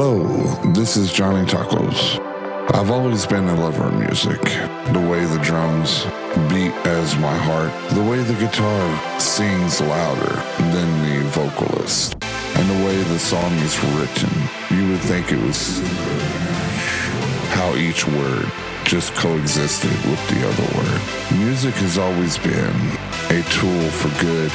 Hello, this is Johnny Tacos. I've always been a lover of music. The way the drums beat as my heart, the way the guitar sings louder than the vocalist, and the way the song is written. You would think it was how each word just coexisted with the other word. Music has always been a tool for good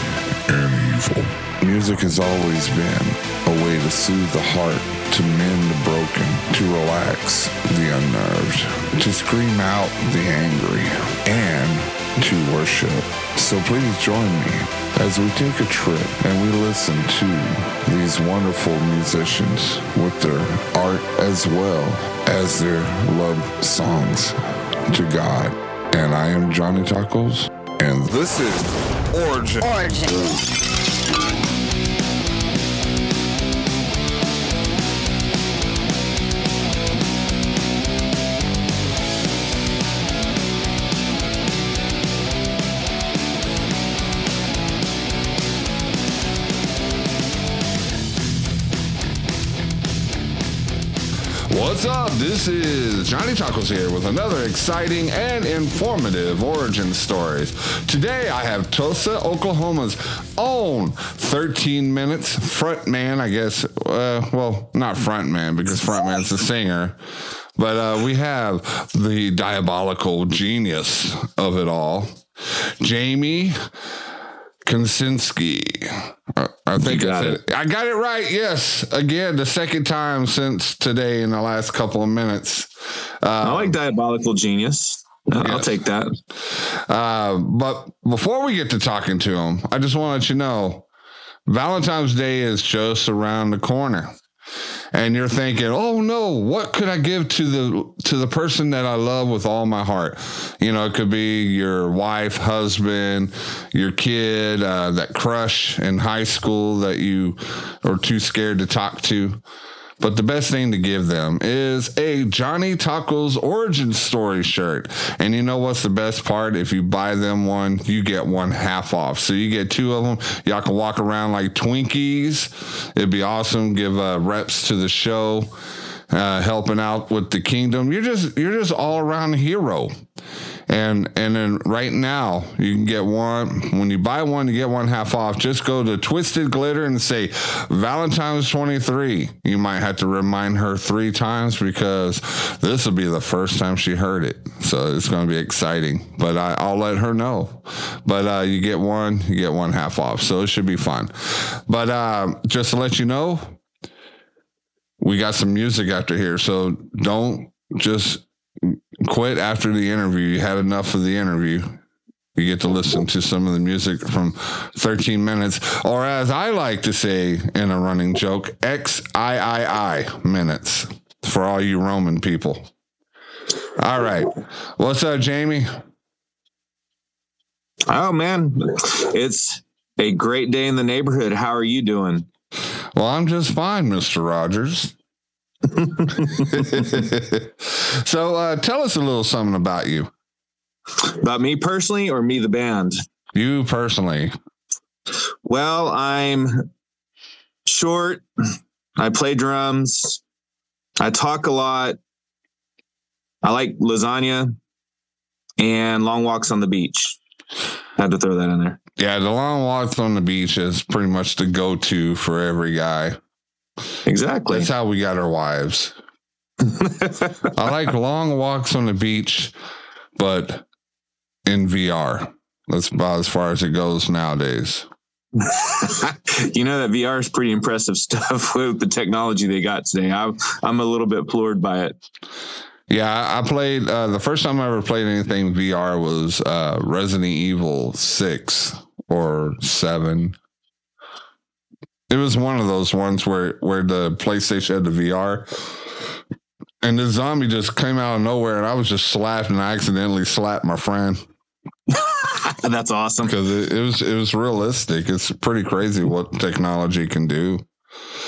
and evil. Music has always been a to soothe the heart, to mend the broken, to relax the unnerved, to scream out the angry, and to worship. So please join me as we take a trip and we listen to these wonderful musicians with their art as well as their love songs to God. And I am Johnny Tacos, and this is Origin. Origin. What's up? This is Johnny Tacos here with another exciting and informative origin stories. Today I have Tulsa, Oklahoma's own 13 minutes front man, I guess. Uh, well, not front man because front man's the singer. But uh, we have the diabolical genius of it all, Jamie Konsinski. I- I think I, got said it. I got it right. Yes, again, the second time since today in the last couple of minutes. I Uh, like diabolical genius. Uh, I'll take that. uh, but before we get to talking to him, I just want to let you know Valentine's Day is just around the corner. And you're thinking, "Oh no, what could I give to the to the person that I love with all my heart?" You know, it could be your wife, husband, your kid, uh, that crush in high school that you are too scared to talk to. But the best thing to give them is a Johnny Tacos origin story shirt. And you know what's the best part? If you buy them one, you get one half off. So you get two of them. Y'all can walk around like Twinkies. It'd be awesome. Give uh, reps to the show, uh, helping out with the kingdom. You're just you're just all around hero. And and then right now you can get one when you buy one you get one half off. Just go to Twisted Glitter and say Valentine's 23. You might have to remind her three times because this will be the first time she heard it. So it's going to be exciting. But I, I'll let her know. But uh, you get one, you get one half off. So it should be fun. But uh, just to let you know, we got some music after here. So don't just quit after the interview. You had enough of the interview. You get to listen to some of the music from 13 minutes, or as I like to say in a running joke, XIII minutes for all you Roman people. All right. What's up, Jamie? Oh man, it's a great day in the neighborhood. How are you doing? Well, I'm just fine, Mr. Rogers. so uh, tell us a little something about you. About me personally, or me the band? You personally. Well, I'm short. I play drums. I talk a lot. I like lasagna and long walks on the beach. I Had to throw that in there. Yeah, the long walks on the beach is pretty much the go to for every guy. Exactly. That's how we got our wives. I like long walks on the beach, but in VR. That's about as far as it goes nowadays. you know that VR is pretty impressive stuff with the technology they got today. I'm I'm a little bit floored by it. Yeah, I played uh, the first time I ever played anything VR was uh, Resident Evil 6 or 7. It was one of those ones where where the PlayStation had the VR and the zombie just came out of nowhere and I was just slapped and I accidentally slapped my friend. That's awesome. because it, it was it was realistic. It's pretty crazy what technology can do.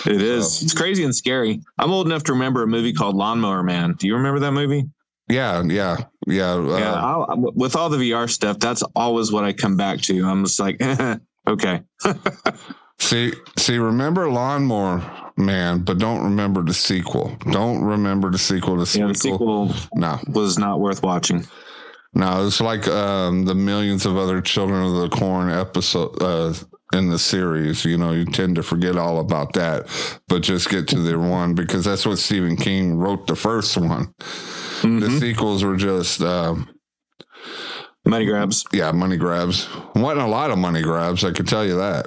It is. It's crazy and scary. I'm old enough to remember a movie called Lawnmower Man. Do you remember that movie? Yeah, yeah, yeah. Uh, yeah. I'll, with all the VR stuff, that's always what I come back to. I'm just like, okay. See, see. Remember Lawnmower man, but don't remember the sequel. Don't remember the sequel. The Yeah, sequel. the sequel No, was not worth watching. no, it's like um, the millions of other Children of the Corn episode uh, in the series. You know, you tend to forget all about that, but just get to the one because that's what Stephen King wrote the first one. The Mhm. sequels were just, um, Money grabs. yeah, money grabs. wasn't a lot of money grabs. I can tell you that.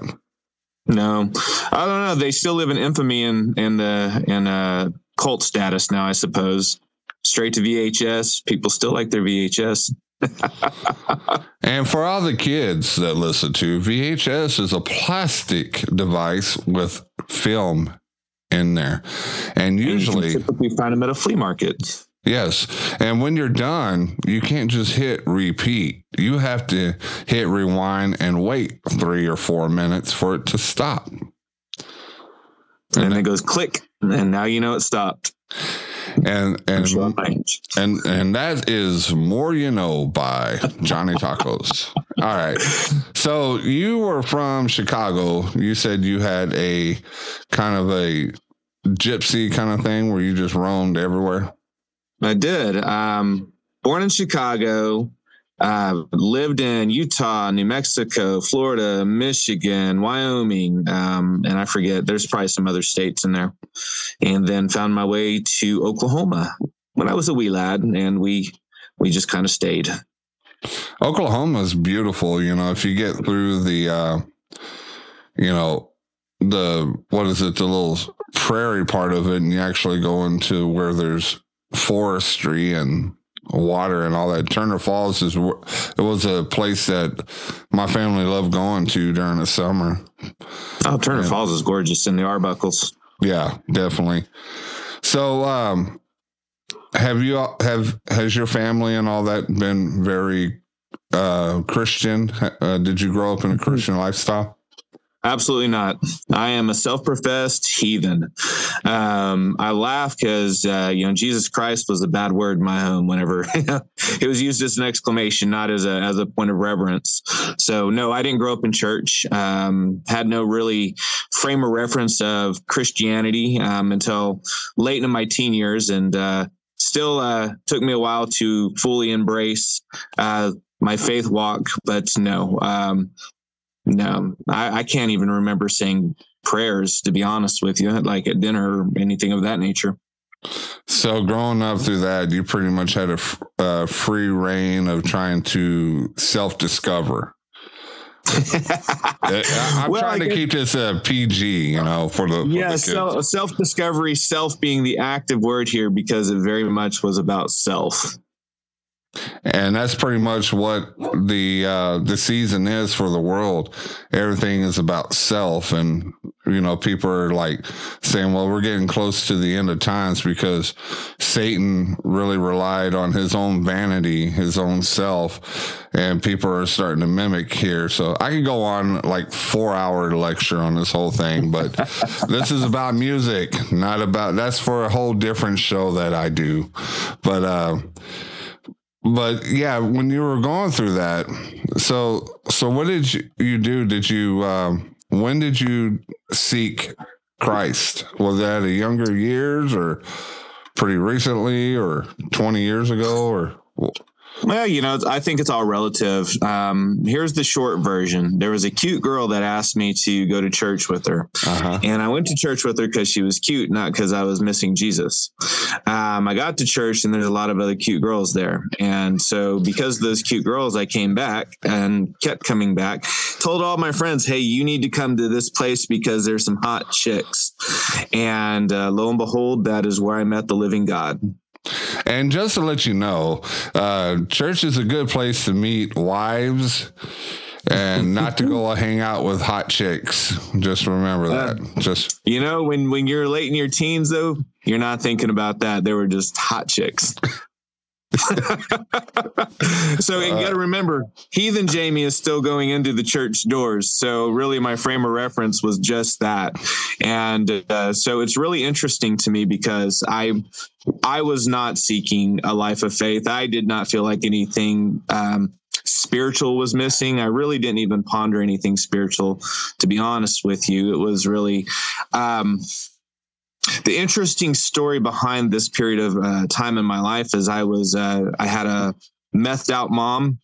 No, I don't know. They still live in infamy and and uh, and uh, cult status now. I suppose straight to VHS. People still like their VHS. And for all the kids that listen to, VHS is a plastic device with film in there. And And you usually, typically find them at a flea market. Yes. And when you're done, you can't just hit repeat. You have to hit rewind and wait three or four minutes for it to stop. And it goes click, and now you know it stopped. And and and and that is more you know by Johnny Tacos. All right. So you were from Chicago. You said you had a kind of a gypsy kind of thing where you just roamed everywhere. I did. Um, born in Chicago, uh, lived in Utah, New Mexico, Florida, Michigan, Wyoming, um, and I forget. There's probably some other states in there. And then found my way to Oklahoma when I was a wee lad, and we we just kind of stayed. Oklahoma is beautiful. You know, if you get through the, uh, you know, the what is it, the little prairie part of it, and you actually go into where there's forestry and water and all that. Turner Falls is it was a place that my family loved going to during the summer. Oh, Turner Yeah. Falls is gorgeous in the Arbuckles. Yeah, definitely. So, um, have you have has your family and all that been very uh Christian? Uh, did you grow up in a Christian lifestyle? Absolutely not. I am a self-professed heathen. Um, I laugh because uh, you know Jesus Christ was a bad word in my home. Whenever it was used as an exclamation, not as a as a point of reverence. So no, I didn't grow up in church. Um, had no really frame of reference of Christianity um, until late in my teen years, and uh, still uh, took me a while to fully embrace uh, my faith walk. But no. Um, no, I, I can't even remember saying prayers to be honest with you, like at dinner or anything of that nature. So, growing up through that, you pretty much had a f- free reign of trying to self discover. I'm Well, trying to keep this uh, PG, you know, for the for yeah, the so, self discovery, self being the active word here because it very much was about self. And that's pretty much what the uh the season is for the world. Everything is about self and you know people are like saying well we're getting close to the end of times because satan really relied on his own vanity his own self and people are starting to mimic here. So i could go on like four hour lecture on this whole thing but this is about music not about that's for a whole different show that i do. But uh but yeah, when you were going through that, so so what did you, you do? Did you um, when did you seek Christ? Was that a younger years or pretty recently or twenty years ago or Well, you know, I think it's all relative. Um, here's the short version. There was a cute girl that asked me to go to church with her. uh-huh. And I went to church with her because she was cute, not because I was missing Jesus. Um, I got to church and there's a lot of other cute girls there. And so, because of those cute girls, I came back and kept coming back. Told all my friends, hey, you need to come to this place because there's some hot chicks. And uh, lo and behold, that is where I met the living God. And just to let you know, uh, church is a good place to meet wives and not to go hang out with hot chicks. Just remember that. Just You know, when when you're late in your teens, though, you're not thinking about that. They were just hot chicks. so you got to remember, heathen Jamie is still going into the church doors. So really, my frame of reference was just that, and uh, so it's really interesting to me because I I was not seeking a life of faith. I did not feel like anything. Um, spiritual was missing. I really didn't even ponder anything spiritual, to be honest with you. It was really, um, the interesting story behind this period of uh, time in my life is I was uh, I had a methed out mom.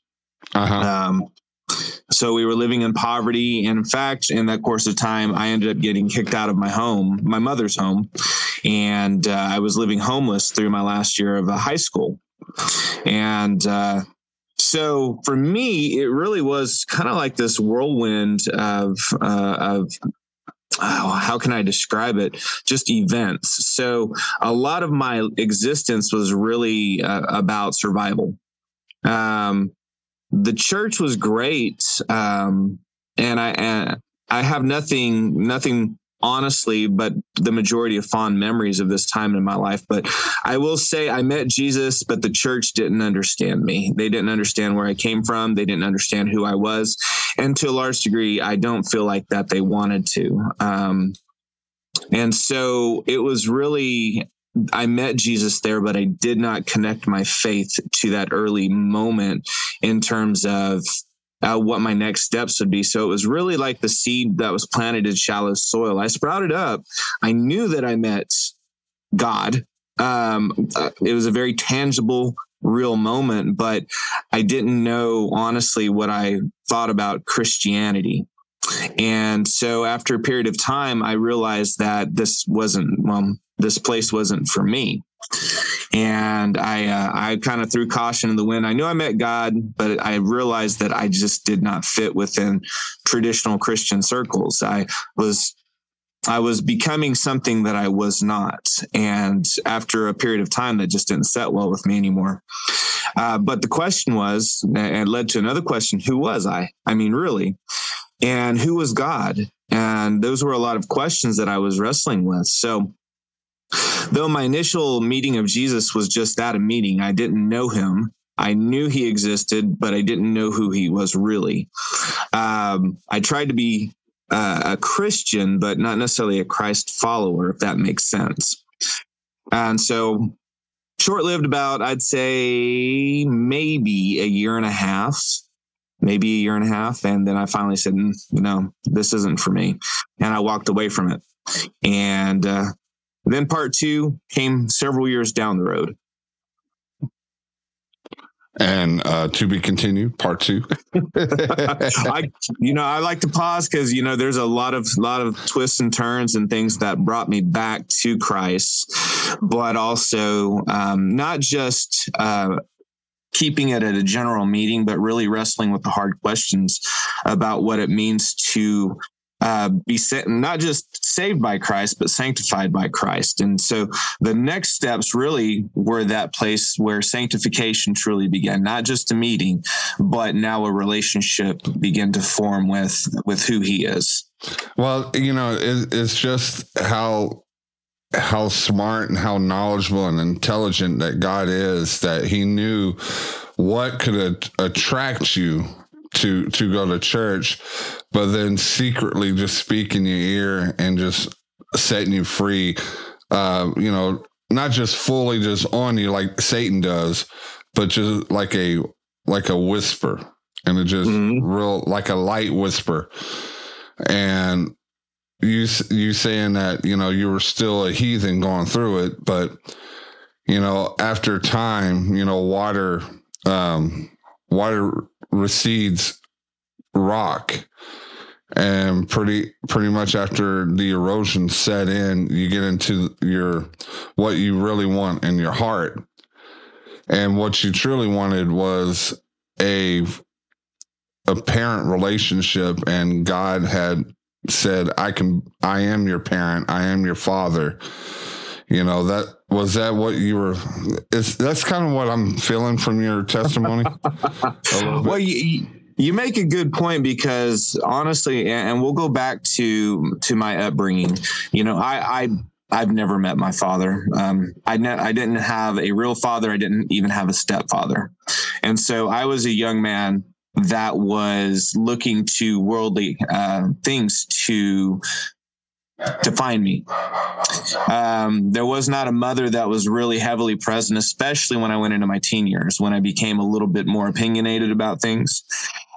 Uh-huh. Um, so we were living in poverty. And in fact, in that course of time, I ended up getting kicked out of my home, my mother's home, and uh, I was living homeless through my last year of uh, high school. And uh, so for me, it really was kind of like this whirlwind of uh, of oh, how can I describe it? Just events. So a lot of my existence was really uh, about survival. Um, the church was great, um, and I and I have nothing nothing honestly, but the majority of fond memories of this time in my life. But I will say I met Jesus, but the church didn't understand me. They didn't understand where I came from. They didn't understand who I was. And to a large degree, I don't feel like that they wanted to. Um, and so it was really I met Jesus there, but I did not connect my faith to that early moment in terms of uh, what my next steps would be. So it was really like the seed that was planted in shallow soil. I sprouted up. I knew that I met God. Um, uh, it was a very tangible, real moment, but I didn't know honestly what I thought about Christianity. And so after a period of time, I realized that this wasn't, well, this place wasn't for me. And I, uh, I kind of threw caution in the wind. I knew I met God, but I realized that I just did not fit within traditional Christian circles. I was I was becoming something that I was not. And after a period of time, that just didn't set well with me anymore. Uh, but the question was, and led to another question who was I? I mean, really? And who was God? And those were a lot of questions that I was wrestling with. So Though my initial meeting of Jesus was just that a meeting, I didn't know him. I knew he existed, but I didn't know who he was really. Um, I tried to be uh, a Christian, but not necessarily a Christ follower, if that makes sense. And so, short lived about, I'd say maybe a year and a half, maybe a year and a half. And then I finally said, mm, no, this isn't for me. And I walked away from it. And uh, then part two came several years down the road. And uh, to be continued, part two. I, you know, I like to pause because you know there's a lot of lot of twists and turns and things that brought me back to Christ, but also um, not just uh, keeping it at a general meeting, but really wrestling with the hard questions about what it means to uh, be not just saved by Christ, but sanctified by Christ. And so the next steps really were that place where sanctification truly began, not just a meeting, but now a relationship began to form with with who He is. Well, you know, it, it's just how how smart and how knowledgeable and intelligent that God is that He knew what could attract you to to go to church, but then secretly just speak in your ear and just setting you free. Uh, you know, not just fully just on you like Satan does, but just like a like a whisper, and it just mm-hmm. real like a light whisper, and you you saying that you know you were still a heathen going through it, but you know after time, you know water um, water recedes rock. And pretty pretty much after the erosion set in you get into your what you really want in your heart. And what you truly wanted was a a parent relationship and god had said i can i am your parent. I am your father you know that was that what you were is that's kind of what i'm feeling from your testimony well you, you make a good point because honestly and we'll go back to to my upbringing you know i i I've never met my father. Um, I ne- I didn't have a real father. I didn't even have a stepfather, and so I was a young man that was looking to worldly uh, things to to find me. Um, there was not a mother that was really heavily present, especially when I went into my teen years, when I became a little bit more opinionated about things.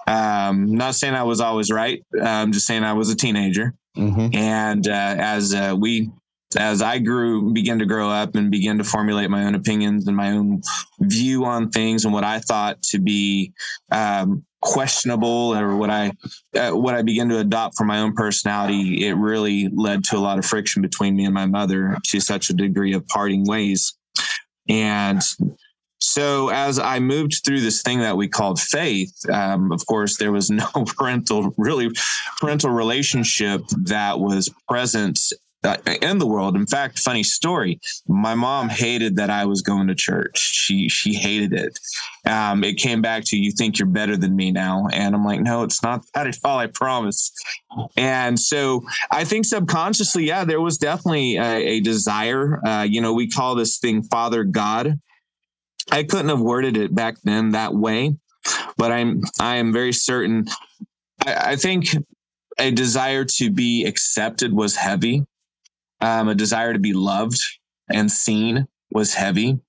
Um, not saying I was always right. I'm just saying I was a teenager. Mm-hmm. And uh, as uh, we as I grew, began to grow up and began to formulate my own opinions and my own view on things and what I thought to be um, questionable or what I uh, what I began to adopt for my own personality, it really led to a lot of friction between me and my mother to such a degree of parting ways. And so as I moved through this thing that we called faith, um, of course, there was no parental, really parental relationship that was present in the world. In fact, funny story. My mom hated that I was going to church. She she hated it. Um, it came back to you think you're better than me now, and I'm like, no, it's not that at all. I promise. And so I think subconsciously, yeah, there was definitely a, a desire. Uh, you know, we call this thing Father God. I couldn't have worded it back then that way, but I'm I am very certain. I, I think a desire to be accepted was heavy um, a desire to be loved and seen was heavy.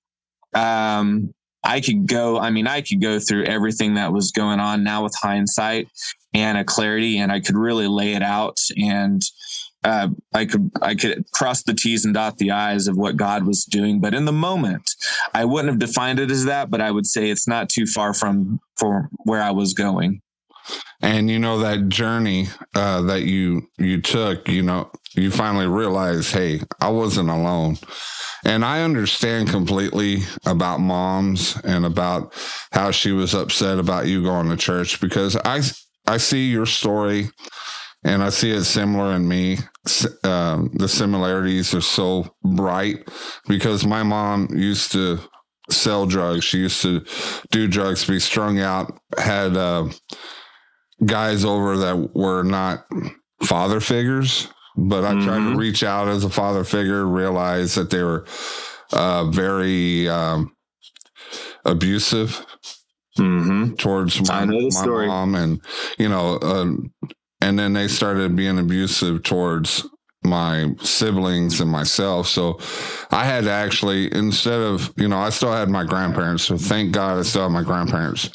Um, I could go, I mean, I could go through everything that was going on now with hindsight and a clarity, and I could really lay it out. And uh, I could I could cross the T's and dot the I's of what God was doing. But in the moment, I wouldn't have defined it as that, but I would say it's not too far from for where I was going and you know that journey uh, that you you took you know you finally realize hey i wasn't alone. And i understand completely about moms and about how she was upset about you going to church because i i see your story and i see it similar in me. Um, the similarities are so bright because my mom used to sell drugs. She used to do drugs be strung out had uh, guys over that were not father figures, but I mm-hmm. tried to mm-hmm. reach out as a father figure, realized that they were uh, very um, abusive mm-hmm. towards my, my mom, and you know, uh, and then they started being abusive towards my siblings and myself. So I had to actually, instead of, you know, I still had my grandparents. So thank God I still have my grandparents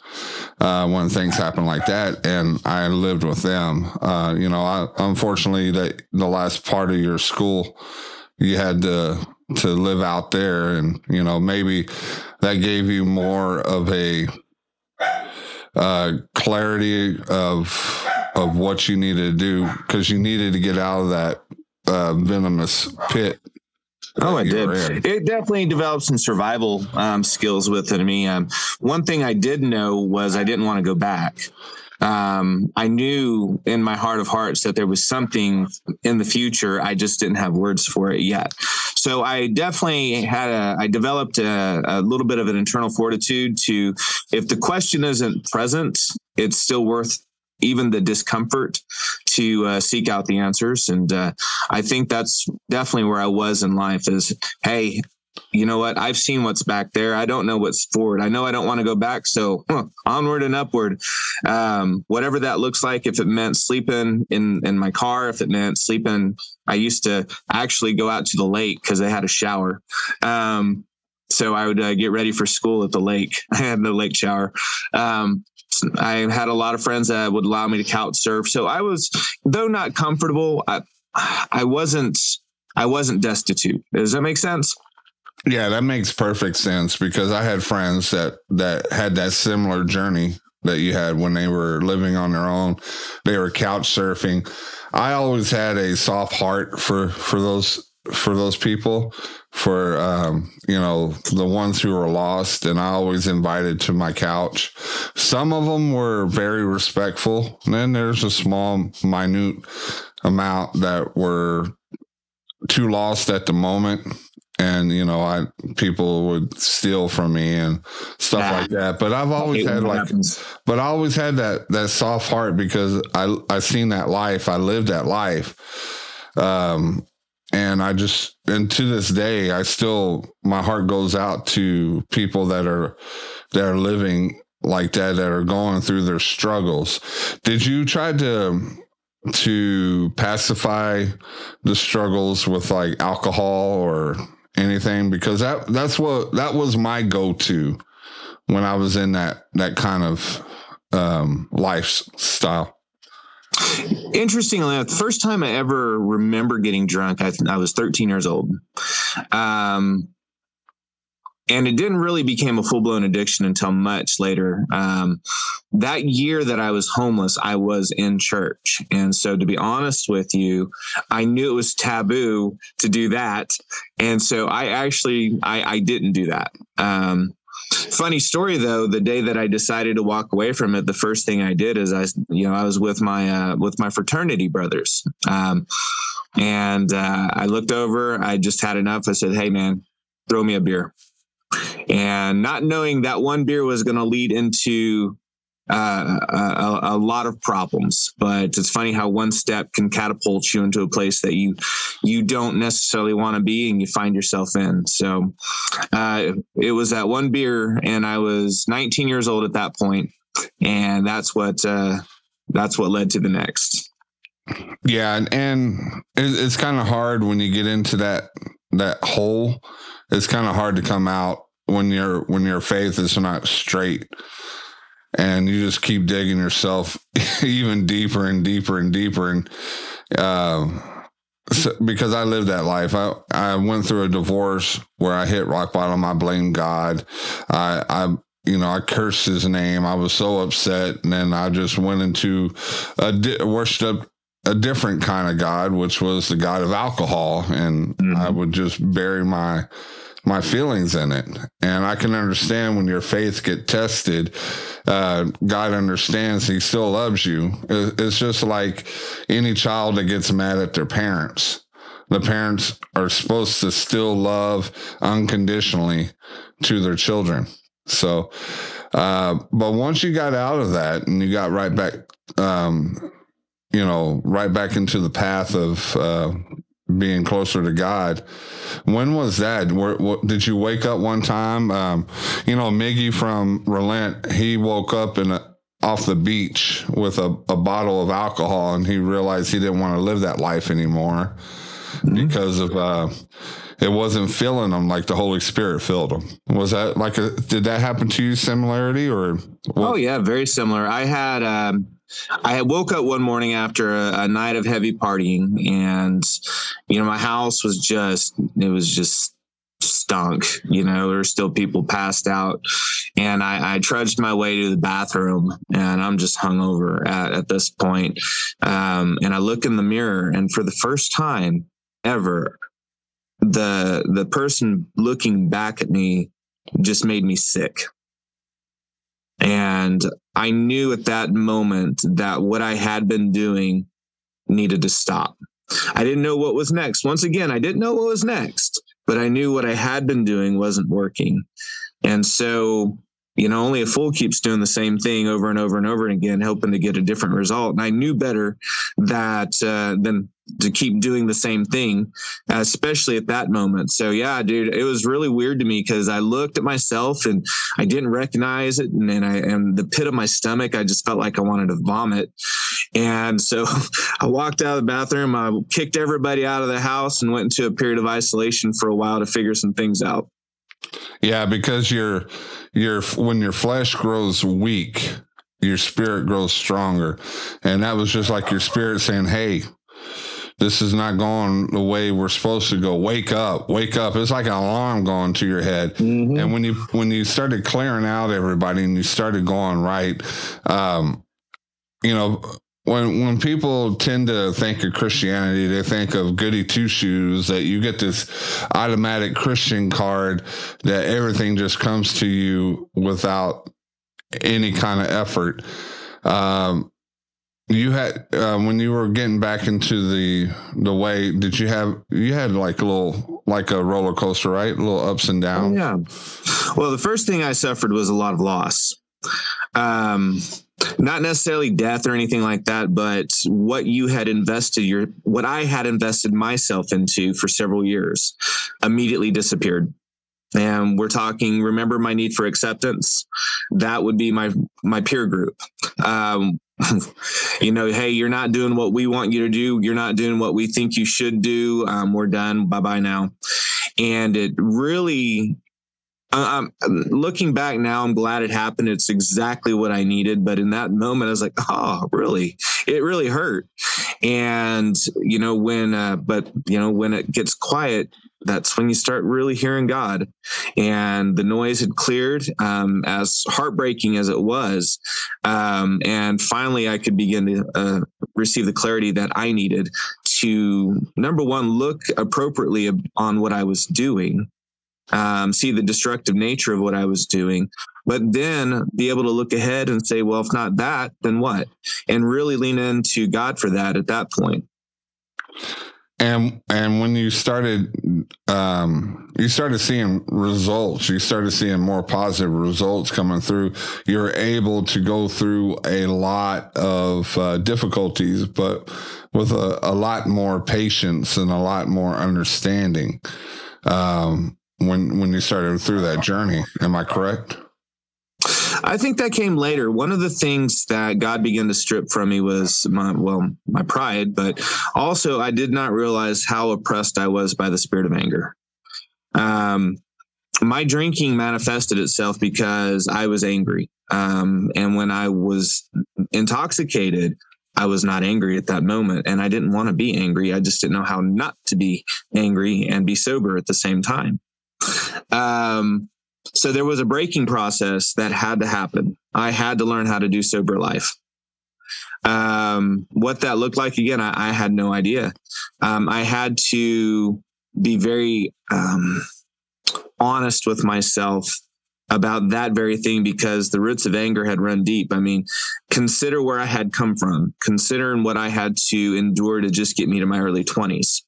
uh, when things happen like that. And I lived with them. Uh, you know, I, unfortunately, that the last part of your school, you had to, to live out there. And, you know, maybe that gave you more of a, uh, clarity of, of what you needed to do because you needed to get out of that uh, venomous pit. Oh, it did. It definitely developed some survival um, skills with it. I mean, um, one thing I did know was I didn't want to go back. Um, I knew in my heart of hearts that there was something in the future. I just didn't have words for it yet. So I definitely had a, I developed a, a little bit of an internal fortitude to, if the question isn't present, it's still worth even the discomfort to uh, seek out the answers. And uh, I think that's definitely where I was in life is, hey, you know what? I've seen what's back there. I don't know what's forward. I know I don't want to go back. So huh, onward and upward. Um, whatever that looks like, if it meant sleeping in, in my car, if it meant sleeping, I used to actually go out to the lake because they had a shower. Um, so I would uh, get ready for school at the lake. I had no lake shower. Um, I had a lot of friends that would allow me to couch surf. So I was, though not comfortable, I, I wasn't, I wasn't destitute. Does that make sense? Yeah, that makes perfect sense because I had friends that that had that similar journey that you had when they were living on their own. They were couch surfing. I always had a soft heart for for those for those people for um, you know the ones who were lost and i always invited to my couch. Some of them were very respectful. And then there's a small minute amount that were too lost at the moment and you know i people would steal from me and stuff nah. like that. But i've always had like happens. but i always had that that soft heart because i i seen that life. I lived that life. Um and I just and to this day I still my heart goes out to people that are that are living like that that are going through their struggles. Did you try to to pacify the struggles with like alcohol or anything because that that's what that was my go-to when I was in that that kind of um lifestyle. Interestingly the first time I ever remember getting drunk, I, I was 13 years old. Um, and it didn't really become a full blown addiction until much later. Um, that year that I was homeless, I was in church, and so to be honest with you, I knew it was taboo to do that, and so I actually I, I didn't do that. Um, funny story though the day that i decided to walk away from it the first thing i did is i you know i was with my uh, with my fraternity brothers. Um, and uh, i looked over i just had enough i said hey man throw me a beer. And not knowing that one beer was going to lead into uh, a, a, lot of problems. But it's funny how one step can catapult you into a place that you you don't necessarily want to be, and you find yourself in. So uh, it was that one beer, and I was 19 years old at that point, and that's what uh, that's what led to the next. Yeah, and, and it's kind of hard when you get into that that hole. It's kind of hard to come out when your when your faith is not straight and you just keep digging yourself even deeper and deeper and deeper and uh, so, because I lived that life. I, I went through a divorce where I hit rock bottom. I blamed God. I, I, you know, I cursed his name. I was so upset. And then I just went into a di- a different kind of God, which was the God of alcohol. And mm-hmm. I would just bury my, my feelings in it. And I can understand when your faith get tested, uh, God understands he still loves you. It's just like any child that gets mad at their parents. The parents are supposed to still love unconditionally to their children. So, uh, but once you got out of that and you got right back, um, you know, right back into the path of, uh, being closer to God. When was that? Where, what, did you wake up one time? Um, you know, Miggy from Relent, he woke up in a, off the beach with a, a bottle of alcohol and he realized he didn't want to live that life anymore mm-hmm. because of, uh, it wasn't filling him like the Holy Spirit filled him. Was that like a, did that happen to you similarity or? What? Oh yeah, very similar. I had, um, I woke up one morning after a, a, night of heavy partying, and you know my house was just it was just stunk. You know, there were still people passed out, and I, I trudged my way to the bathroom, and I'm just hungover at at this point. Um, and I look in the mirror, and for the first time ever, the the person looking back at me just made me sick. And I knew at that moment that what I had been doing needed to stop. I didn't know what was next. Once again, I didn't know what was next, but I knew what I had been doing wasn't working. And so you know, only a fool keeps doing the same thing over and over and over again, hoping to get a different result. And I knew better that uh, than to keep doing the same thing, especially at that moment. So yeah, dude, it was really weird to me because I looked at myself and I didn't recognize it, and then I and the pit of my stomach, I just felt like I wanted to vomit. And so I walked out of the bathroom, I kicked everybody out of the house, and went into a period of isolation for a while to figure some things out. Yeah, because your your when your flesh grows weak, your spirit grows stronger, and that was just like your spirit saying, "Hey, this is not going the way we're supposed to go. Wake up, wake up. It's like an alarm going to your head. Mm-hmm. And when you when you started clearing out everybody and you started going right, um, you know, when when people tend to think of Christianity, they think of goody two shoes that you get this automatic Christian card that everything just comes to you without any kind of effort. Um, you had uh, when you were getting back into the the way. Did you have you had like a little like a roller coaster, right? A little ups and downs. Yeah. Well, the first thing I suffered was a lot of loss. Um, not necessarily death or anything like that, but what you had invested your what I had invested myself into for several years immediately disappeared. And we're talking, remember my need for acceptance? That would be my my peer group. Um, you know, hey, you're not doing what we want you to do. You're not doing what we think you should do. Um, we're done. Bye bye now. And it really I'm looking back now. I'm glad it happened. It's exactly what I needed. But in that moment, I was like, "Oh, really? It really hurt." And you know, when uh, but you know, when it gets quiet, that's when you start really hearing God. And the noise had cleared, um, as heartbreaking as it was. Um, and finally, I could begin to uh, receive the clarity that I needed to number one, look appropriately on what I was doing um, see the destructive nature of what I was doing, but then be able to look ahead and say, well, if not that, then what? And really lean into God for that at that point. And and when you started, um, you started seeing results. You started seeing more positive results coming through. You're able to go through a lot of uh, difficulties, but with a, a lot more patience and a lot more understanding. Um, when when you started through that journey. Am I correct? I think that came later. One of the things that God began to strip from me was my well, my pride, but also I did not realize how oppressed I was by the spirit of anger. Um, my drinking manifested itself because I was angry. Um, and when I was intoxicated, I was not angry at that moment and I didn't want to be angry. I just didn't know how not to be angry and be sober at the same time. Um, so there was a breaking process that had to happen. I had to learn how to do sober life. Um, what that looked like again, I, I had no idea. Um, I had to be very um, honest with myself about that very thing because the roots of anger had run deep. I mean, consider where I had come from, considering what I had to endure to just get me to my early 20s.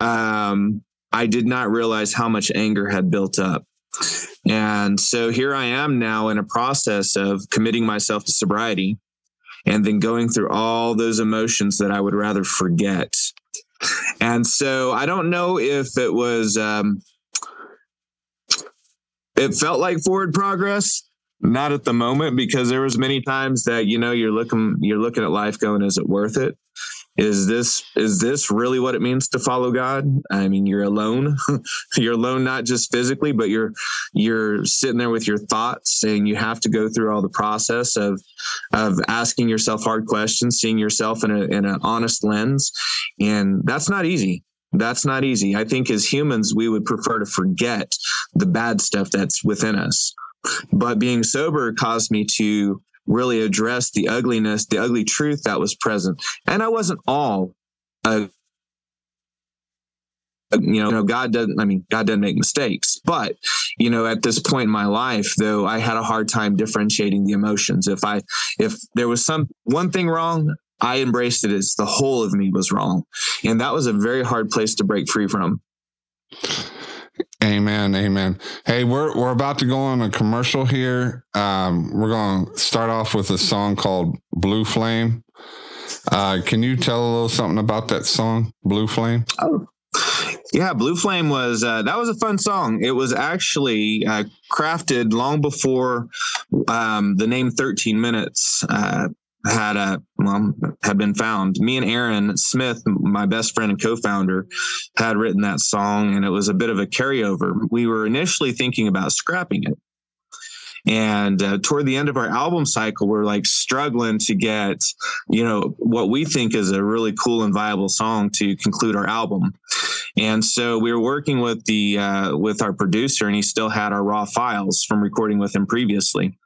Um, I did not realize how much anger had built up. And so here I am now in a process of committing myself to sobriety and then going through all those emotions that I would rather forget. And so I don't know if it was, um, it felt like forward progress not at the moment because there was many times that you know you're looking you're looking at life going is it worth it is this is this really what it means to follow god? I mean you're alone. You're alone not just physically but you're you're sitting there with your thoughts and you have to go through all the process of of asking yourself hard questions seeing yourself in a in an honest lens. And that's not easy. That's not easy. I think as humans we would prefer to forget the bad stuff that's within us. But being sober caused me to really address the ugliness, the ugly truth that was present. And I wasn't all uh, you know, God doesn't, I mean, God doesn't make mistakes. But, you know, at this point in my life, though, I had a hard time differentiating the emotions. If I, if there was some one thing wrong, I embraced it as the whole of me was wrong. And that was a very hard place to break free from. Amen. Amen. Hey, we're we're about to go on a commercial here. Um, we're going to start off with a song called Blue Flame. Uh, can you tell a little something about that song, Blue Flame? Oh, yeah, Blue Flame was uh, that was a fun song. It was actually uh, crafted long before um, the name Thirteen Minutes uh, had a well had been found. Me and Aaron Smith, my best friend and co-founder, had written that song, and it was a bit of a carryover. We were initially thinking about scrapping it, and uh, toward the end of our album cycle, we're like struggling to get you know what we think is a really cool and viable song to conclude our album. And so we were working with the uh, with our producer, and he still had our raw files from recording with him previously.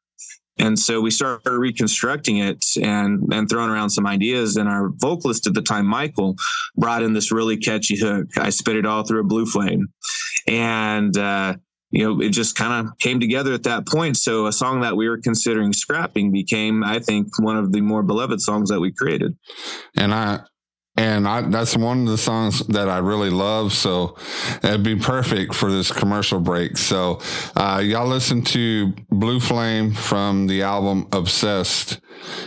And so we started reconstructing it and and throwing around some ideas. And our vocalist at the time, Michael, brought in this really catchy hook. I spit it all through a blue flame, and uh, you know it just kind of came together at that point. So a song that we were considering scrapping became, I think, one of the more beloved songs that we created. And I and I, that's one of the songs that I really love. So it'd be perfect for this commercial break. So uh, y'all listen to Blue Flame from the album Obsessed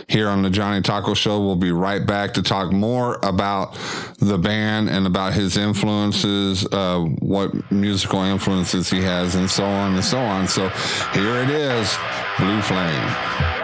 here on the Johnny Taco Show. We'll be right back to talk more about the band and about his influences, uh, what musical influences he has, and so on and so on. So here it is, Blue Flame.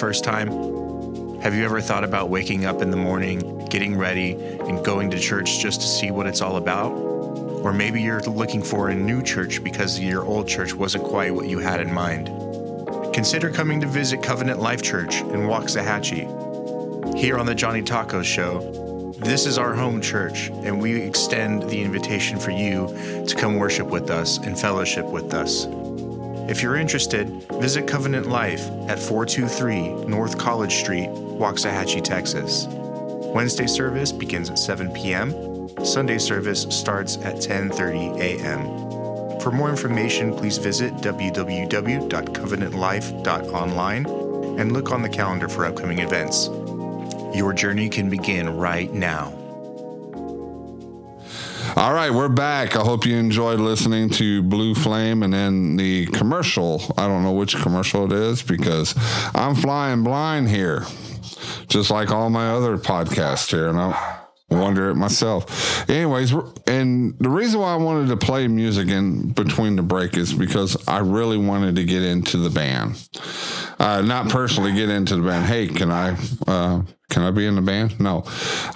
First time? Have you ever thought about waking up in the morning, getting ready, and going to church just to see what it's all about? Or maybe you're looking for a new church because your old church wasn't quite what you had in mind. Consider coming to visit Covenant Life Church in Waxahachie. Here on the Johnny Tacos Show, this is our home church, and we extend the invitation for you to come worship with us and fellowship with us. If you're interested, visit Covenant Life at 423 North College Street, Waxahachie, Texas. Wednesday service begins at 7 p.m. Sunday service starts at 10:30 a.m. For more information, please visit www.covenantlife.online and look on the calendar for upcoming events. Your journey can begin right now. All right, we're back. I hope you enjoyed listening to Blue Flame and then the commercial. I don't know which commercial it is because I'm flying blind here, just like all my other podcasts here. And I wonder it myself. Anyways, and the reason why I wanted to play music in between the break is because I really wanted to get into the band. Uh, not personally get into the band. Hey, can I? Uh, can I be in the band? No.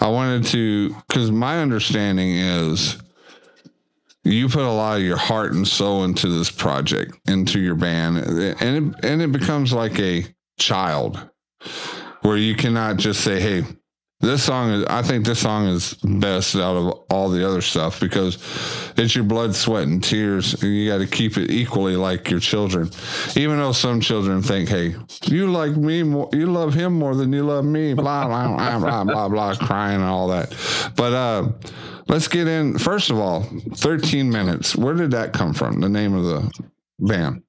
I wanted to, because my understanding is you put a lot of your heart and soul into this project, into your band, and it, and it becomes like a child where you cannot just say, hey, this song is i think this song is best out of all the other stuff because it's your blood sweat and tears. And you got to keep it equally like your children. Even though some children think hey you like me more you love him more than you love me blah blah blah blah blah, blah crying and all that. But uh let's get in. First of all 13 minutes. Where did that come from? The name of the band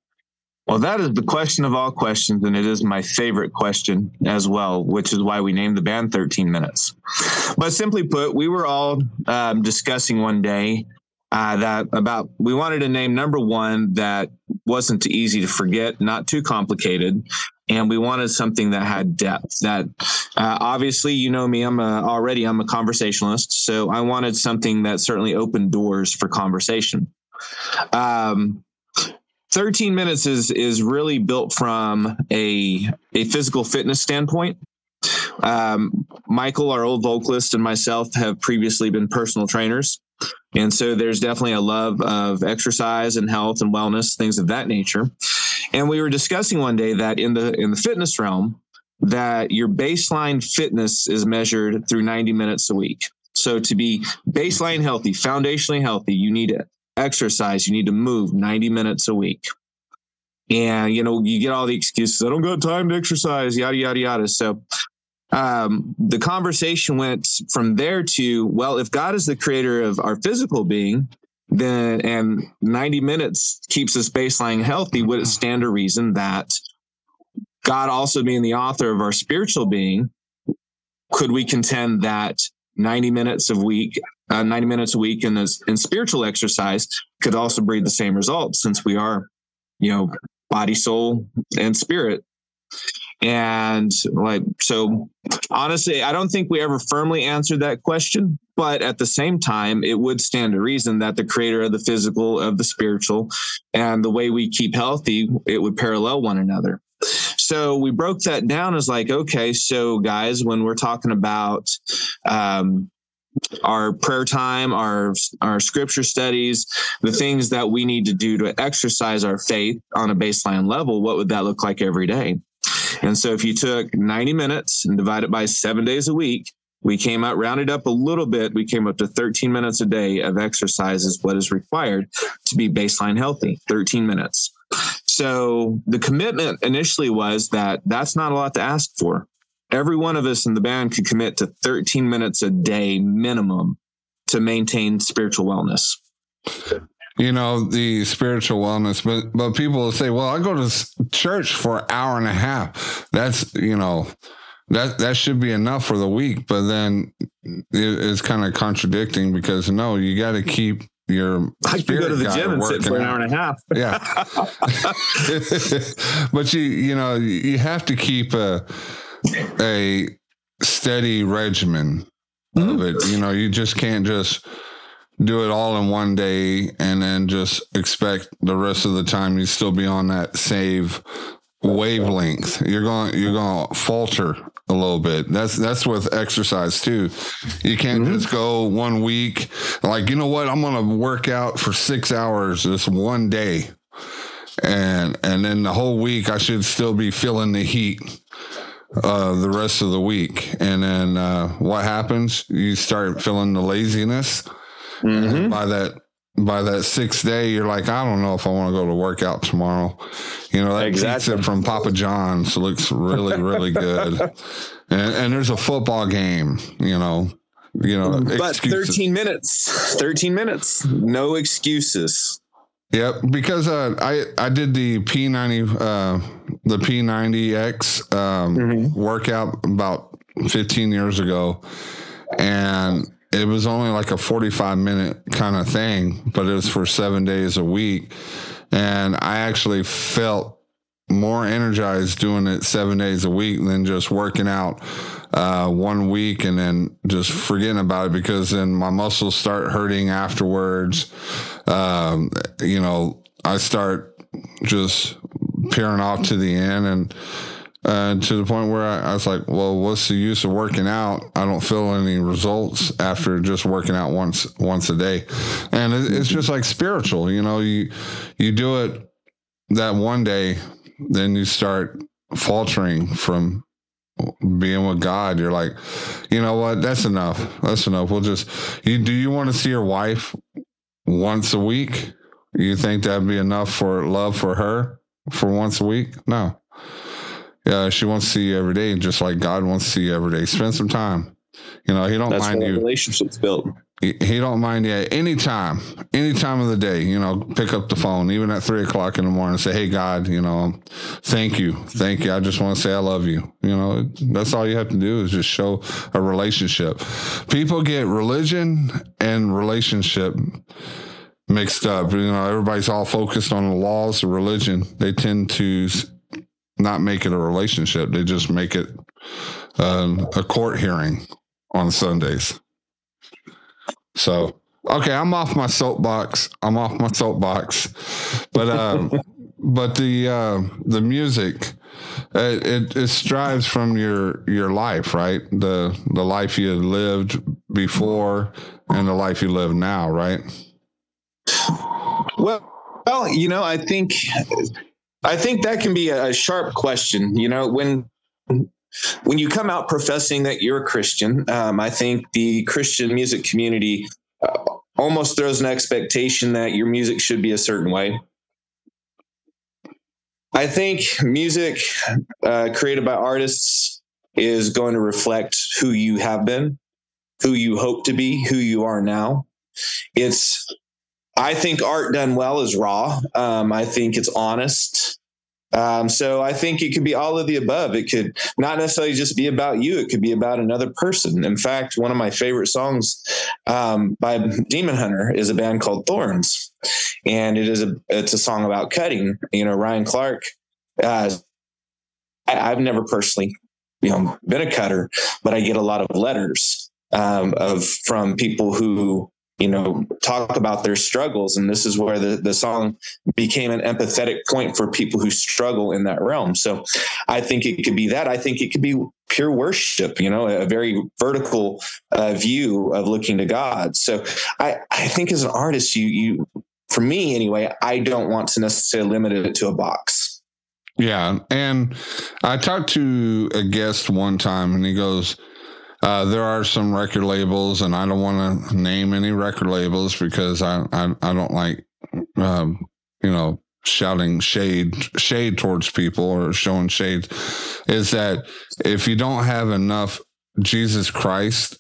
well, that is the question of all questions, and it is my favorite question as well, which is why we named the band 13 Minutes. But simply put, we were all um, discussing one day uh, that about we wanted a name number one that wasn't easy to forget, not too complicated, and we wanted something that had depth. That uh, obviously, you know me, I'm a, already I'm a conversationalist, so I wanted something that certainly opened doors for conversation. Um, 13 minutes is is really built from a a physical fitness standpoint. Um, Michael, our old vocalist, and myself have previously been personal trainers, and so there's definitely a love of exercise and health and wellness, things of that nature. And we were discussing one day that in the in the fitness realm, that your baseline fitness is measured through 90 minutes a week. So to be baseline healthy, foundationally healthy, you need it exercise. You need to move 90 minutes a week. And, you know, you get all the excuses. I don't got time to exercise, yada, yada, yada. So um, the conversation went from there to, well, if God is the creator of our physical being, then and 90 minutes keeps us baseline healthy, would it stand to reason that God also being the author of our spiritual being, could we contend that 90 minutes a week, uh, 90 minutes a week in this in spiritual exercise could also breed the same results since we are, you know, body, soul, and spirit. And like, so honestly, I don't think we ever firmly answered that question. But at the same time, it would stand to reason that the creator of the physical, of the spiritual, and the way we keep healthy, it would parallel one another. So we broke that down as like, okay, so guys, when we're talking about um, our prayer time, our our scripture studies, the things that we need to do to exercise our faith on a baseline level, what would that look like every day? And so if you took 90 minutes and divided by 7 days a week, we came out rounded up a little bit, we came up to 13 minutes a day of exercise is what is required to be baseline healthy, 13 minutes. So the commitment initially was that that's not a lot to ask for. Every one of us in the band could commit to 13 minutes a day minimum to maintain spiritual wellness. You know, the spiritual wellness, but but people will say, "Well, I go to church for an hour and a half. That's, you know, that that should be enough for the week." But then it's kind of contradicting because no, you got to keep your I can go to the gym and sit for an hour and a half. yeah. but you you know, you have to keep a a steady regimen mm-hmm. of it. You know, you just can't just do it all in one day and then just expect the rest of the time you still be on that save wavelength. You're going you're going to falter a little bit. That's that's with exercise too. You can't mm-hmm. just go one week like you know what I'm going to work out for 6 hours this one day. And and then the whole week I should still be feeling the heat uh, the rest of the week. And then uh, what happens? You start feeling the laziness. Mm-hmm. by that by that sixth day, you're like, I don't know if I want to go to work out tomorrow. You know, that exactly. pizza from Papa John's looks really, really good. and, and there's a football game, you know, you know, but excuses. 13 minutes, 13 minutes, no excuses. Yep, because uh, I I did the P90 uh, the P90X um, mm-hmm. workout about 15 years ago, and it was only like a 45 minute kind of thing, but it was for seven days a week. And I actually felt more energized doing it seven days a week than just working out uh, one week and then just forgetting about it because then my muscles start hurting afterwards. Um, you know, I start just peering off to the end and uh, to the point where I, I, was like, well, what's the use of working out? I don't feel any results after just working out once once a day, and it, it's just like spiritual. You know, you you do it that one day, then you start faltering from being with God. You're like, you know what? That's enough. That's enough. We'll just. You do you want to see your wife once a week? You think that'd be enough for love for her for once a week? No yeah, she wants to see you every day, just like God wants to see you every day. Spend some time. You know, he don't That's mind you. Relationships built. He, don't mind you any time, any time of the day. You know, pick up the phone, even at three o'clock in the morning, say, "Hey, God, you know, thank you, thank you. I just want to say I love you." You know, that's all you have to do is just show a relationship. People get religion and relationship mixed up. You know, everybody's all focused on the laws of religion. They tend to not make it a relationship. They just make it um, a court hearing on Sundays. So, okay, I'm off my soapbox. I'm off my soapbox, but um, but the uh, the music it, it, it strives from your your life, right? The the life you lived before and the life you live now, right? Well, well, you know, I think I think that can be a sharp question. You know, when when you come out professing that you're a Christian, um, I think the Christian music community uh, almost throws an expectation that your music should be a certain way. I think music uh, created by artists is going to reflect who you have been, who you hope to be, who you are now. It's I think art done well is raw. Um, I think it's honest. Um, so I think it could be all of the above. It could not necessarily just be about you. It could be about another person. In fact, one of my favorite songs um, by Demon Hunter is a band called Thorns, and it is a it's a song about cutting. You know, Ryan Clark. Uh, I, I've never personally, you know, been a cutter, but I get a lot of letters um, of from people who you know, talk about their struggles. And this is where the, the song became an empathetic point for people who struggle in that realm. So I think it could be that. I think it could be pure worship, you know, a very vertical uh, view of looking to God. So I, I think as an artist, you, you, for me anyway, I don't want to necessarily limit it to a box. Yeah. And I talked to a guest one time and he goes, uh, there are some record labels, and I don't want to name any record labels because I I, I don't like um, you know shouting shade shade towards people or showing shade. Is that if you don't have enough Jesus Christ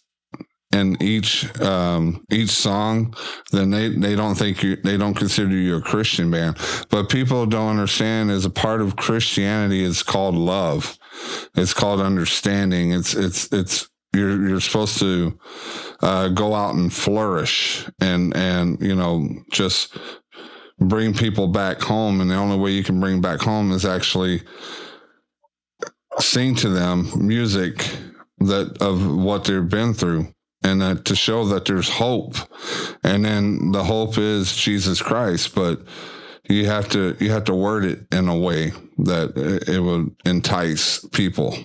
in each um, each song, then they, they don't think you they don't consider you a Christian band. But people don't understand as a part of Christianity, it's called love. It's called understanding. It's it's it's you're you're supposed to uh, go out and flourish and and you know just bring people back home and the only way you can bring back home is actually sing to them music that of what they've been through and that to show that there's hope and then the hope is jesus christ but you have to you have to word it in a way that it, it would entice people.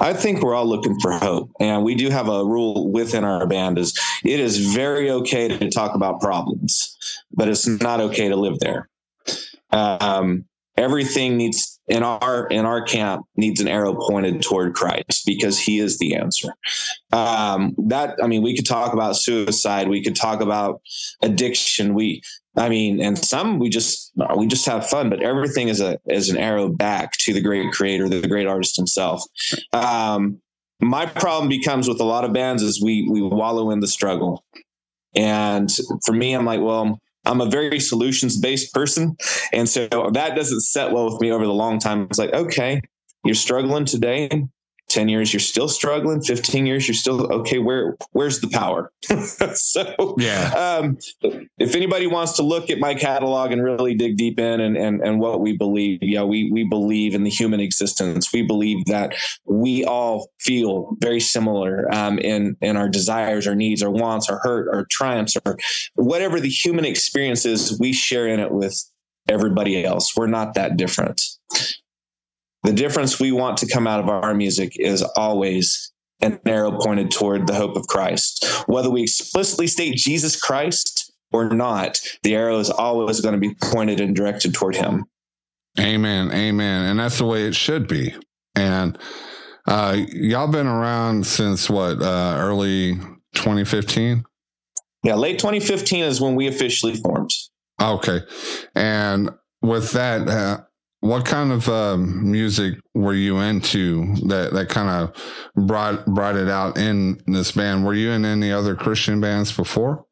I think we're all looking for hope, and we do have a rule within our band: is it is very okay to talk about problems, but it's not okay to live there. Um, everything needs in our in our camp needs an arrow pointed toward Christ because He is the answer. Um, that I mean, we could talk about suicide, we could talk about addiction. We, I mean, and some we just we just have fun, but everything is a is an arrow back to the great Creator, the great artist Himself. Um, my problem becomes with a lot of bands is we we wallow in the struggle, and for me, I'm like, well I'm a very solutions based person. And so that doesn't set well with me over the long time. It's like, okay, you're struggling today. 10 years you're still struggling. 15 years you're still okay where where's the power? So yeah. um, if anybody wants to look at my catalog and really dig deep in and, and and what we believe yeah we we believe in the human existence. We believe that we all feel very similar um, in in our desires our needs our wants our hurt our triumphs or whatever the human experience is we share in it with everybody else. We're not that different the difference we want to come out of our music is always an arrow pointed toward the hope of Christ. Whether we explicitly state Jesus Christ or not, the arrow is always going to be pointed and directed toward him. Amen. Amen. And that's the way it should be. And uh, y'all been around since what, uh, early 2015? Yeah, late 2015 is when we officially formed. Okay. And with that, uh, what kind of um, music were you into that that kind of brought brought it out in this band? Were you in any other Christian bands before?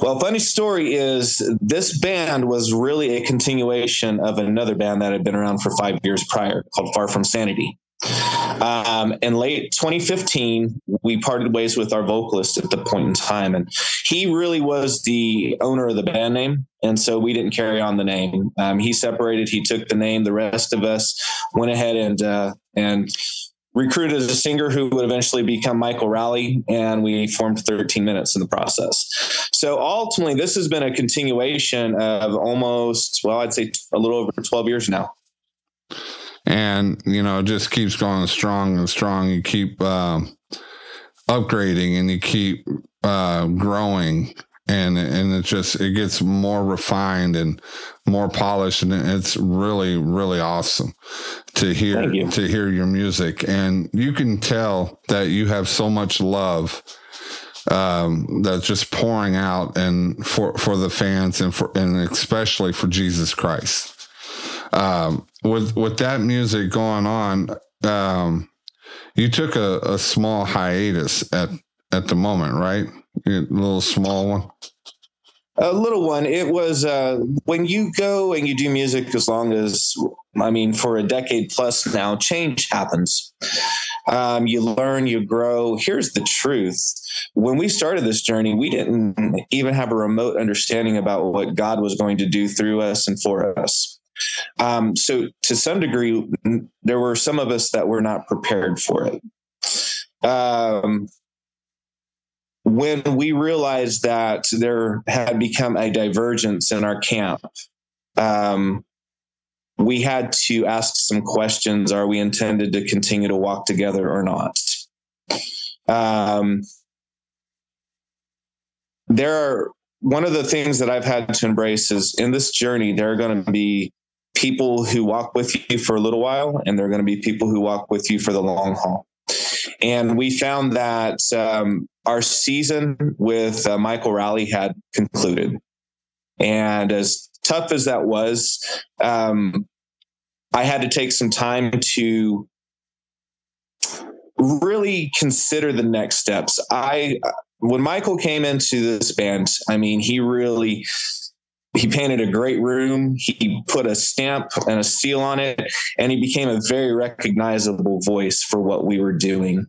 Well, funny story is this band was really a continuation of another band that had been around for five years prior called Far From Sanity. Um, in late 2015, we parted ways with our vocalist at the point in time, and he really was the owner of the band name, and so we didn't carry on the name. Um, he separated, he took the name. The rest of us went ahead and uh, and recruited a singer who would eventually become Michael Raleigh, and we formed 13 Minutes in the process. So ultimately, this has been a continuation of almost, well, I'd say a little over 12 years now and you know it just keeps going strong and strong. You keep uh, upgrading and you keep uh, growing. And and it just it gets more refined and more polished. And it's really really awesome to hear to hear your music. And you can tell that you have so much love um, that's just pouring out and for for the fans and for and especially for Jesus Christ um, with with that music going on, um, you took a, a small hiatus at at the moment, right? A little small one. A little one. It was uh, when you go and you do music as long as, I mean, for a decade plus now, change happens. Um, you learn, you grow. Here's the truth. When we started this journey, we didn't even have a remote understanding about what God was going to do through us and for us. Um, so, to some degree, there were some of us that were not prepared for it. Um, when we realized that there had become a divergence in our camp, um, we had to ask some questions. Are we intended to continue to walk together or not? Um, there are one of the things that I've had to embrace is in this journey, there are going to be people who walk with you for a little while, and there are going to be people who walk with you for the long haul. And we found that um, our season with uh, Michael Raleigh had concluded. And as tough as that was, um, I had to take some time to really consider the next steps. I, when Michael came into this band, I mean, he really he painted a great room. He put a stamp and a seal on it, and he became a very recognizable voice for what we were doing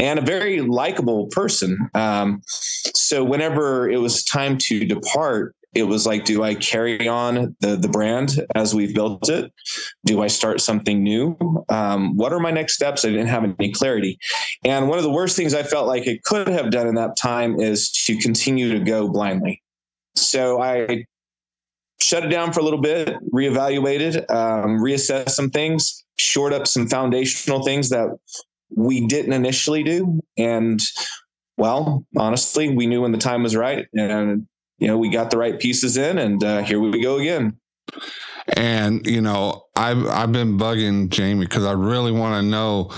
and a very likable person. Um, so whenever it was time to depart, it was like, do I carry on the the brand as we've built it? Do I start something new? Um, what are my next steps? I didn't have any clarity. And one of the worst things I felt like it could have done in that time is to continue to go blindly. So I shut it down for a little bit, reevaluated, um, reassessed some things, shored up some foundational things that we didn't initially do. And well, honestly, we knew when the time was right, and you know we got the right pieces in, and uh, here we go again. And you know, I've I've been bugging Jamie because I really want to know,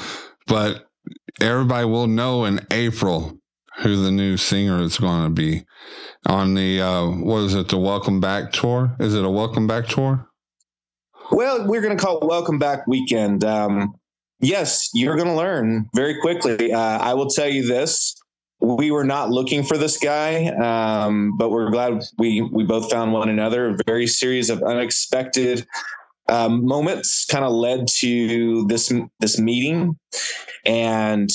but everybody will know in April who the new singer is going to be on the uh, what is it the Welcome Back tour? Is it a Welcome Back tour? Well, we're going to call it Welcome Back Weekend. Um, yes, you're going to learn very quickly. Uh, I will tell you this: we were not looking for this guy, um, but we're glad we we both found one another. A very series of unexpected um, moments kind of led to this this meeting, and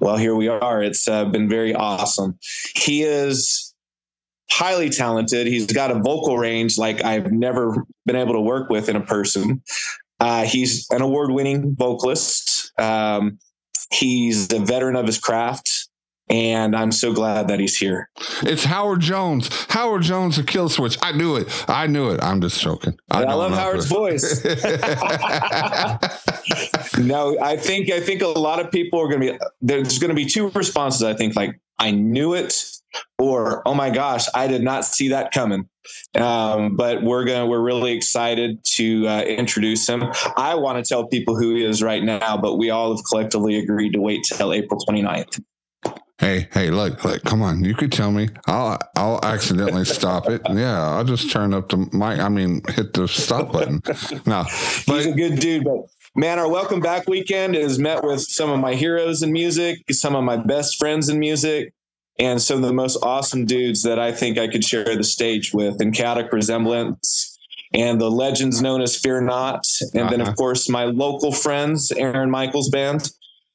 well, here we are. It's uh, been very awesome. He is highly talented. He's got a vocal range like I've never been able to work with in a person. Uh, he's an award winning vocalist. Um, he's a veteran of his craft and I'm so glad that he's here. It's Howard Jones. Howard Jones, a Killswitch. I knew it. I knew it. I'm just joking. I, I love Howard's voice. no, I think I think a lot of people are going to be. There's going to be two responses. I think like I knew it, or oh my gosh, I did not see that coming. Um, but we're gonna we're really excited to uh, introduce him. I want to tell people who he is right now, but we all have collectively agreed to wait till April 29th. Hey, hey, look, look, come on. You could tell me. I'll I'll accidentally stop it. Yeah, I'll just turn up the mic. I mean, hit the stop button. No, but he's a good dude. But man, our welcome back weekend is met with some of my heroes in music, some of my best friends in music, and some of the most awesome dudes that I think I could share the stage with. And chaotic resemblance and the legends known as Fear Not, and uh-huh. then of uh-huh. course my local friends, Aaron Michaels band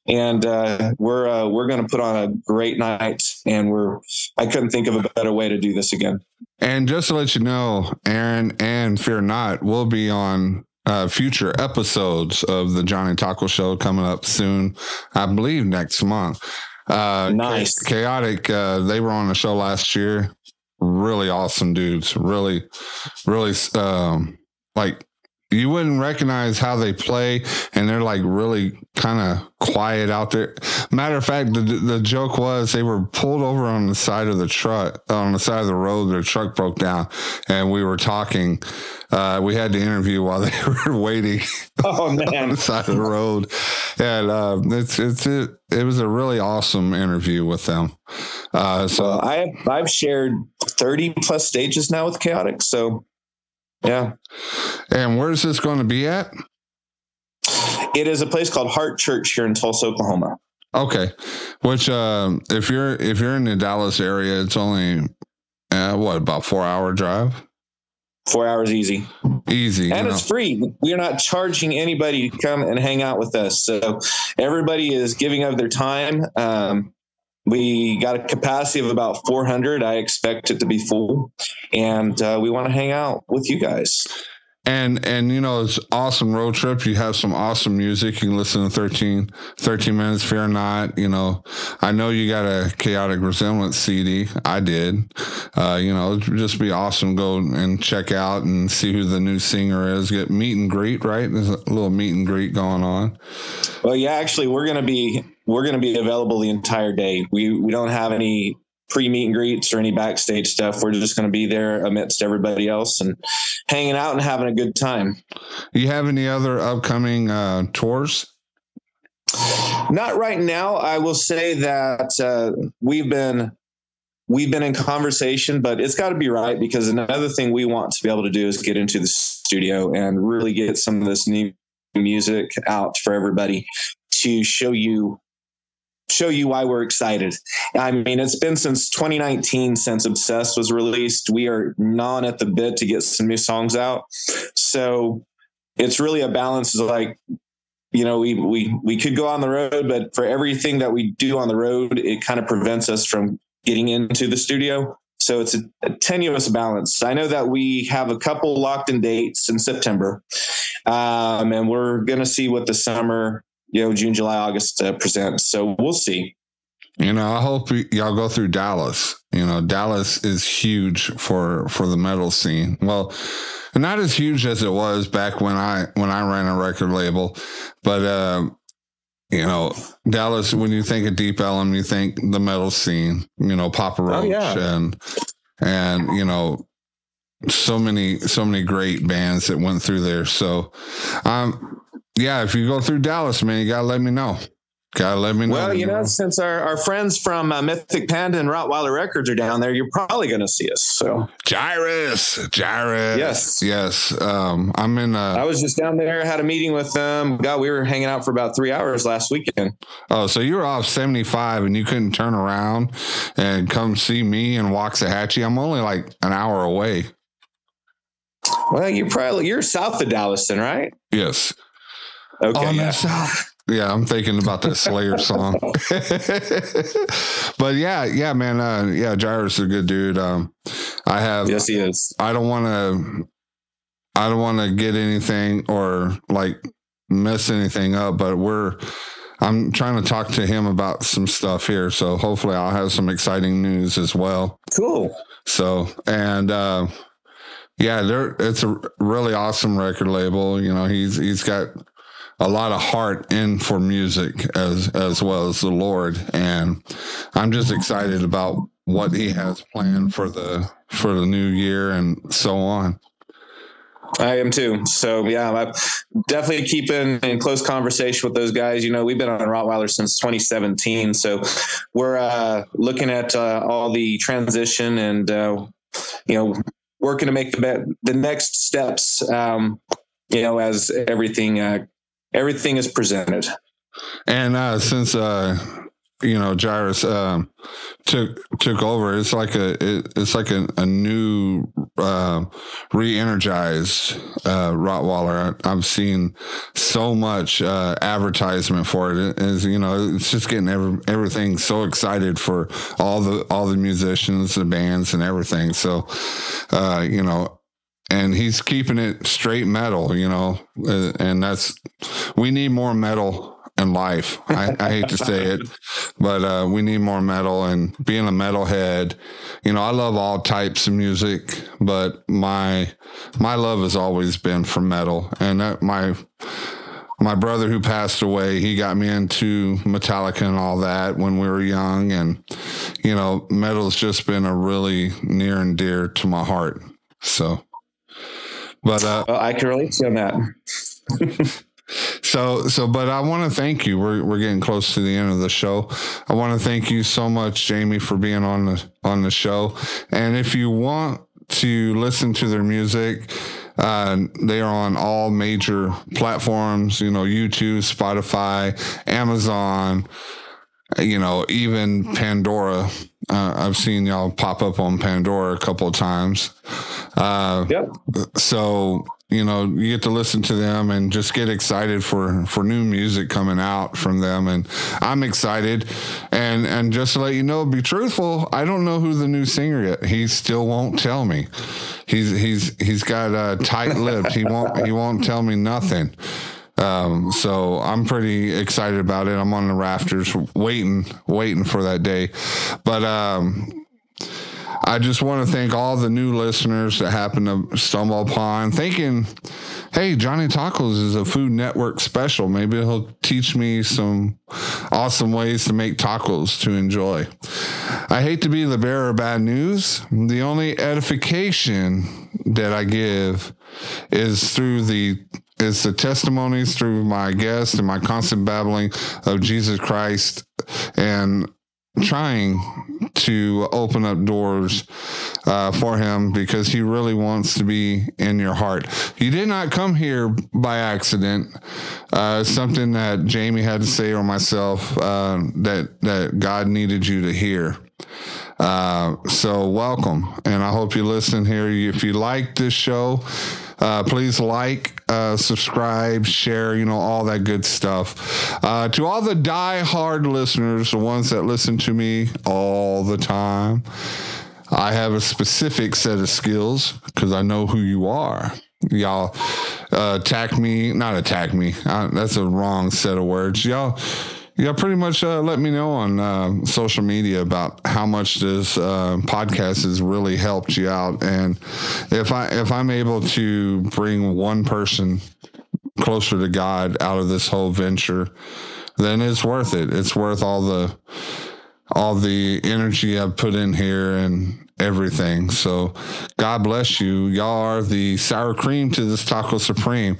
and uh, we're uh, we're going to put on a great night. And we're I couldn't think of a better way to do this again. And just to let you know, Aaron and Fear Not will be on uh, future episodes of the Johnny Taco Show coming up soon. I believe next month. Uh, nice, chaotic. Uh, they were on the show last year. Really awesome dudes. Really, really um, like you wouldn't recognize how they play and they're like really kind of quiet out there. Matter of fact the, the joke was they were pulled over on the side of the truck on the side of the road their truck broke down and we were talking uh, we had to interview while they were waiting oh man. on the side of the road. And uh, it's it's it, it was a really awesome interview with them. Uh, so well, i i've shared 30 plus stages now with chaotic so yeah. And where's this going to be at? It is a place called Heart Church here in Tulsa, Oklahoma. Okay. Which uh, if you're if you're in the Dallas area, it's only uh, what about four hour drive? Four hours easy. Easy. And it's know. free. We're not charging anybody to come and hang out with us. So everybody is giving of their time. Um, we got a capacity of about 400. I expect it to be full, and uh, we want to hang out with you guys. And and you know it's awesome road trip. You have some awesome music. You can listen to 13, 13 minutes. Fear not. You know, I know you got a chaotic resemblance CD. I did. Uh, you know, just be awesome. Go and check out and see who the new singer is. Get meet and greet. Right, there's a little meet and greet going on. Well, yeah, actually, we're gonna be we're to be available the entire day. We we don't have any pre meet and greets or any backstage stuff. We're just going to be there amidst everybody else and hanging out and having a good time. You have any other upcoming uh, tours? Not right now. I will say that uh, we've been we've been in conversation, but it's got to be right because another thing we want to be able to do is get into the studio and really get some of this new music out for everybody to show you show you why we're excited. I mean, it's been since 2019 since Obsessed was released. We are gnawing at the bit to get some new songs out. So it's really a balance of like, you know, we we we could go on the road, but for everything that we do on the road, it kind of prevents us from getting into the studio. So it's a, a, tenuous balance. I know that we have a couple locked in dates in September, um, and we're going to see what the summer you know June, July, August uh, presents. So we'll see. You know, I hope y- y'all go through Dallas. You know, Dallas is huge for for the metal scene. Well, not as huge as it was back when I when I ran a record label, but uh, you know, Dallas. When you think of Deep Ellum, you think the metal scene. You know, Papa Roach Oh, yeah. and and you know so many so many great bands that went through there. So, um, yeah, if you go through Dallas, man, you gotta let me know. Gotta let me know. Well, you know, since our, our friends from uh, Mythic Panda and Rottweiler Records are down there, you're probably going to see us. So Gyrus, Gyrus. Yes. yes. Um, I'm in. I Uh, was just down there, had a meeting with them. God, we were hanging out for about three hours last weekend. oh, so you were off 75 and you couldn't turn around and come see me in Waxahachie. I'm only like an hour away. Well, you probably you're south of Dallas, then, right? Yes. Okay. on yeah. the south. Yeah, I'm thinking about that Slayer song. but yeah, yeah, man. Uh, yeah, Gyrus is a good dude. Um, I have. Yes, he is. I don't want to. I don't want to get anything or like mess anything up, but we're. I'm trying to talk to him about some stuff here, so hopefully I'll have some exciting news as well. Cool. So and uh, yeah, there it's a really awesome record label. You know, he's he's got a lot of heart in for music as as well as the Lord, and I'm just excited about what he has planned for the for the new year and so on. I am too. So yeah, I'm definitely keeping in close conversation with those guys. You know, we've been on Rottweiler since 2017, so we're uh, looking at uh, all the transition and uh, you know working to make the the next steps. Um, you know, as everything uh, everything is presented. And uh, since uh, you know Gyrus um, took took over, it's like a it, it's like a, a new uh, re-energized uh, Rottweiler. I, I've seen so much uh, advertisement for it. It is you know it's just getting every, everything so excited for all the all the musicians, the bands, and everything. So uh, you know. And he's keeping it straight metal, you know, uh, and that's we need more metal in life. I, I hate to say it, but uh, we need more metal. And being a metalhead, you know, I love all types of music, but my my love has always been for metal. And that my my brother who passed away, he got me into Metallica and all that when we were young. And you know, metal's just been a really near and dear to my heart. So. But uh, Well, I can relate to you on that. So, so, but I want to thank you. We're we're getting close to the end of the show. I want to thank you so much, Jamie, for being on the on the show. And if you want to listen to their music, uh, they are on all major platforms. You know, YouTube, Spotify, Amazon. You know, even Pandora. Uh, I've seen y'all pop up on Pandora a couple of times. Uh, Yep. so you know you get to listen to them and just get excited for for new music coming out from them. And i'm excited. And and just to let you know be truthful i don't know who the new singer yet. He still won't tell me. He's he's he's got uh tight lipped he won't he won't tell me nothing um, so I'm pretty excited about it. I'm on the rafters waiting, waiting for that day. But, um, I just want to thank all the new listeners that happen to stumble upon thinking, hey, Johnny Tacos is a Food Network special. Maybe he'll teach me some awesome ways to make tacos to enjoy. I hate to be the bearer of bad news. The only edification that I give is through the is the testimonies through my guests and my constant babbling of Jesus Christ and trying to open up doors uh, for him because he really wants to be in your heart. You did not come here by accident. Uh, something that Jamie had to say or myself uh, that that God needed you to hear. Uh, so welcome, and I hope you listen here. If you like this show, uh, please like, uh, subscribe, share, you know, all that good stuff. Uh, to all the die-hard listeners, the ones that listen to me all the time, I have a specific set of skills because I know who you are. Y'all uh, attack me, not attack me. Uh, that's a wrong set of words. Y'all, yeah, pretty much uh, let me know on uh, social media about how much this uh, podcast has really helped you out, and if I if I'm able to bring one person closer to God out of this whole venture, then it's worth it. It's worth all the all the energy I've put in here and everything. So God bless you. Y'all are the sour cream to this taco supreme.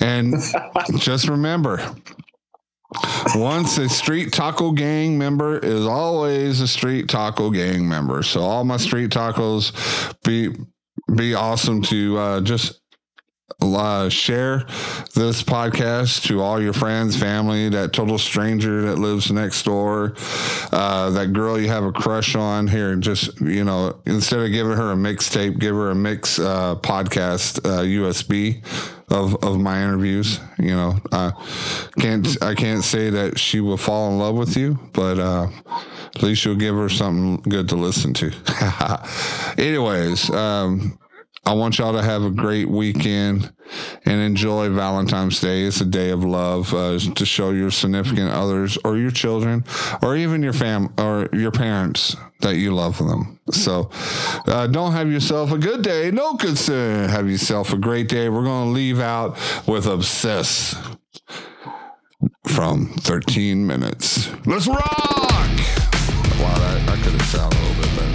And just remember, once a street taco gang member is always a street taco gang member. So all my street tacos be be awesome to uh, just uh, share this podcast to all your friends, family, that total stranger that lives next door, uh, that girl you have a crush on. Here, and just you know, instead of giving her a mixtape, give her a mix uh, podcast USB uh, of of my interviews. You know, I can't I can't say that she will fall in love with you, but uh, at least you'll give her something good to listen to. Anyways. Um, I want y'all to have a great weekend and enjoy Valentine's Day. It's a day of love uh, to show your significant others or your children or even your fam or your parents that you love them. So uh, don't have yourself a good day. No concern. Have yourself a great day. We're going to leave out with Obsess from 13 minutes. Let's rock! Wow, that, that could have sounded a little bit better.